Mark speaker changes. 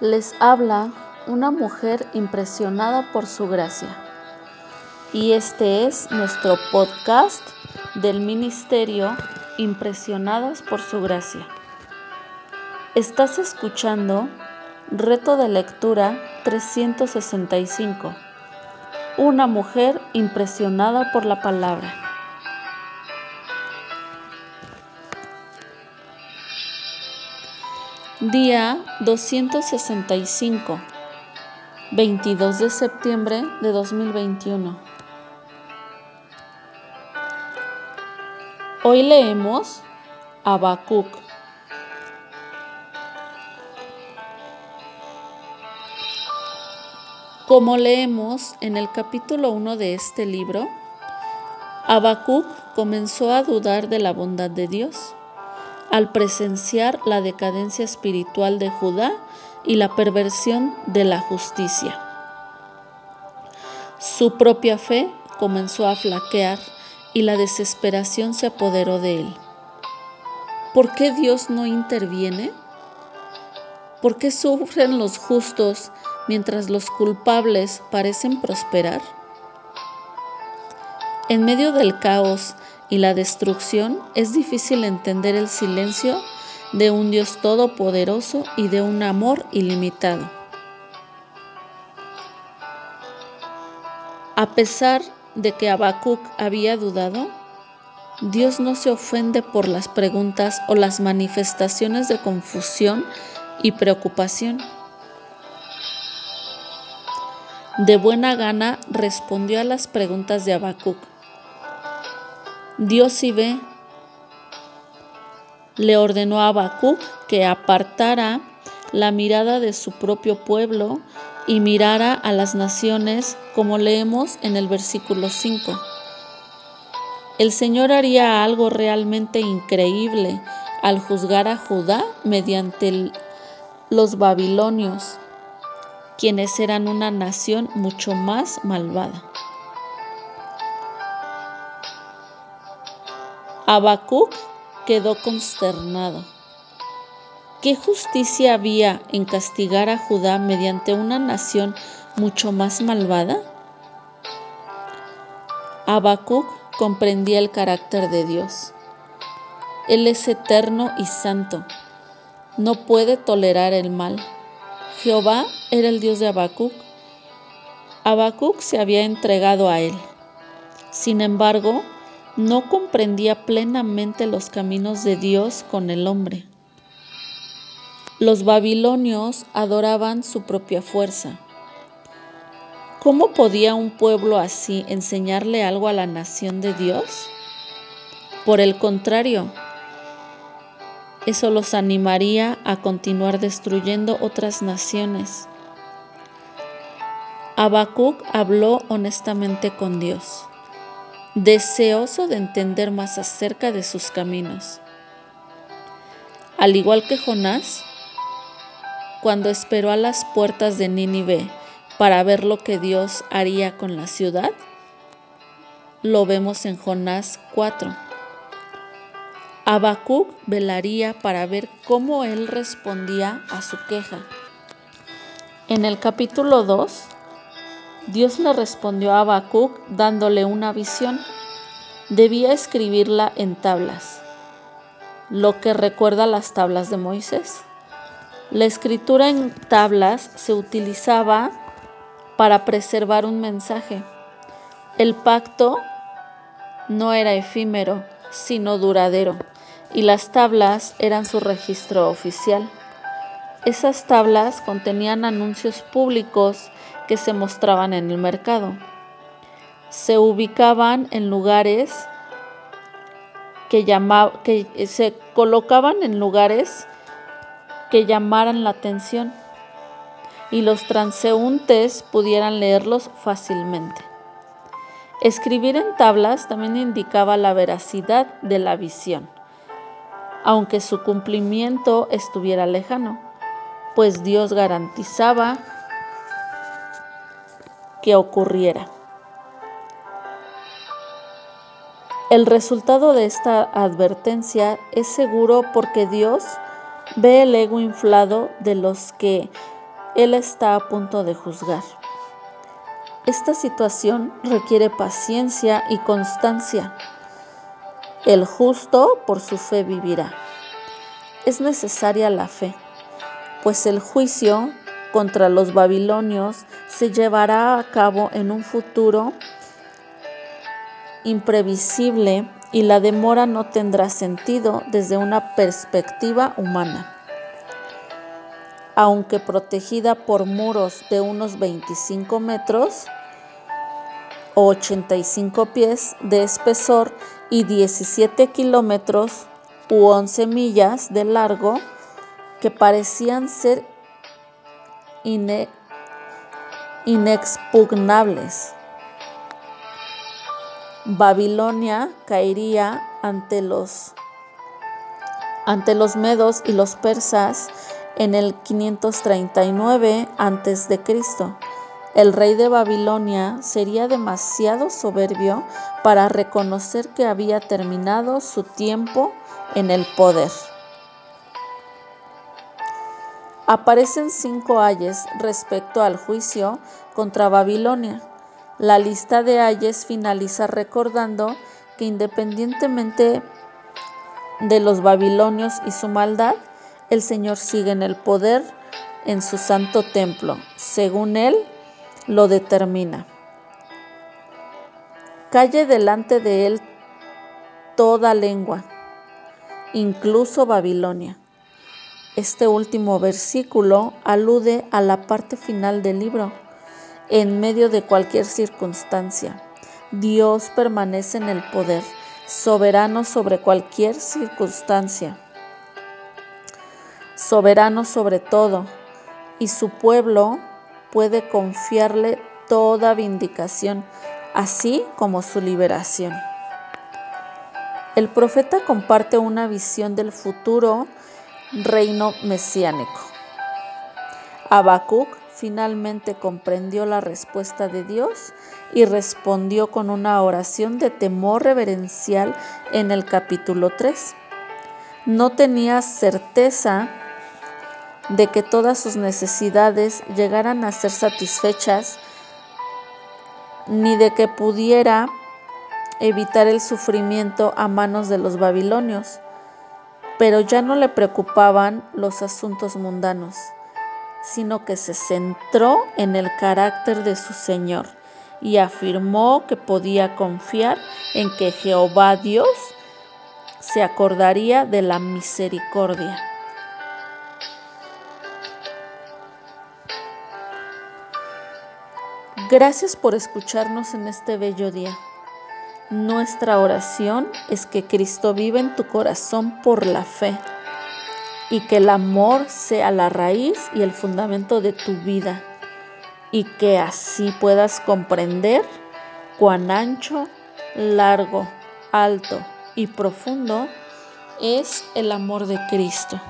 Speaker 1: Les habla una mujer impresionada por su gracia. Y este es nuestro podcast del ministerio Impresionadas por su gracia. Estás escuchando Reto de Lectura 365. Una mujer impresionada por la palabra. Día 265, 22 de septiembre de 2021. Hoy leemos Habacuc. Como leemos en el capítulo 1 de este libro, Habacuc comenzó a dudar de la bondad de Dios al presenciar la decadencia espiritual de Judá y la perversión de la justicia. Su propia fe comenzó a flaquear y la desesperación se apoderó de él. ¿Por qué Dios no interviene? ¿Por qué sufren los justos mientras los culpables parecen prosperar? En medio del caos y la destrucción, es difícil entender el silencio de un Dios todopoderoso y de un amor ilimitado. A pesar de que Habacuc había dudado, Dios no se ofende por las preguntas o las manifestaciones de confusión y preocupación. De buena gana respondió a las preguntas de Habacuc Ve. Le ordenó a Habacuc que apartara la mirada de su propio pueblo y mirara a las naciones, como leemos en el versículo 5. El Señor haría algo realmente increíble al juzgar a Judá mediante los babilonios, quienes eran una nación mucho más malvada. Habacuc quedó consternado. ¿Qué justicia había en castigar a Judá mediante una nación mucho más malvada? Habacuc comprendía el carácter de Dios. Él es eterno y santo. No puede tolerar el mal. Jehová era el Dios de Habacuc. Habacuc se había entregado a él. Sin embargo, no comprendía plenamente los caminos de Dios con el hombre. Los babilonios adoraban su propia fuerza. ¿Cómo podía un pueblo así enseñarle algo a la nación de Dios? Por el contrario, eso los animaría a continuar destruyendo otras naciones. Habacuc habló honestamente con Dios deseoso de entender más acerca de sus caminos. Al igual que Jonás, cuando esperó a las puertas de Nínive para ver lo que Dios haría con la ciudad, lo vemos en Jonás 4. Habacuc velaría para ver cómo él respondía a su queja. En el capítulo 2 Dios le respondió a Habacuc dándole una visión. Debía escribirla en tablas, lo que recuerda las tablas de Moisés. La escritura en tablas se utilizaba para preservar un mensaje. El pacto no era efímero, sino duradero, y las tablas eran su registro oficial. Esas tablas contenían anuncios públicos que se mostraban en el mercado. Se ubicaban en lugares que, que se colocaban en lugares que llamaran la atención y los transeúntes pudieran leerlos fácilmente. Escribir en tablas también indicaba la veracidad de la visión, aunque su cumplimiento estuviera lejano, pues Dios garantizaba que ocurriera. El resultado de esta advertencia es seguro porque Dios ve el ego inflado de los que Él está a punto de juzgar. Esta situación requiere paciencia y constancia. El justo por su fe vivirá. Es necesaria la fe, pues el juicio contra los babilonios se llevará a cabo en un futuro imprevisible y la demora no tendrá sentido desde una perspectiva humana. Aunque protegida por muros de unos 25 metros o 85 pies de espesor y 17 kilómetros u 11 millas de largo, que parecían ser inexpugnables. Babilonia caería ante los, ante los medos y los persas en el 539 a.C. El rey de Babilonia sería demasiado soberbio para reconocer que había terminado su tiempo en el poder. Aparecen cinco ayes respecto al juicio contra Babilonia. La lista de ayes finaliza recordando que independientemente de los babilonios y su maldad, el Señor sigue en el poder en su santo templo, según Él lo determina. Calle delante de Él toda lengua, incluso Babilonia. Este último versículo alude a la parte final del libro. En medio de cualquier circunstancia, Dios permanece en el poder, soberano sobre cualquier circunstancia, soberano sobre todo, y su pueblo puede confiarle toda vindicación, así como su liberación. El profeta comparte una visión del futuro reino mesiánico. Habacuc finalmente comprendió la respuesta de Dios y respondió con una oración de temor reverencial en el capítulo 3. No tenía certeza de que todas sus necesidades llegaran a ser satisfechas, ni de que pudiera evitar el sufrimiento a manos de los babilonios pero ya no le preocupaban los asuntos mundanos, sino que se centró en el carácter de su Señor y afirmó que podía confiar en que Jehová Dios se acordaría de la misericordia. Gracias por escucharnos en este bello día. Nuestra oración es que Cristo viva en tu corazón por la fe y que el amor sea la raíz y el fundamento de tu vida y que así puedas comprender cuán ancho, largo, alto y profundo es el amor de Cristo.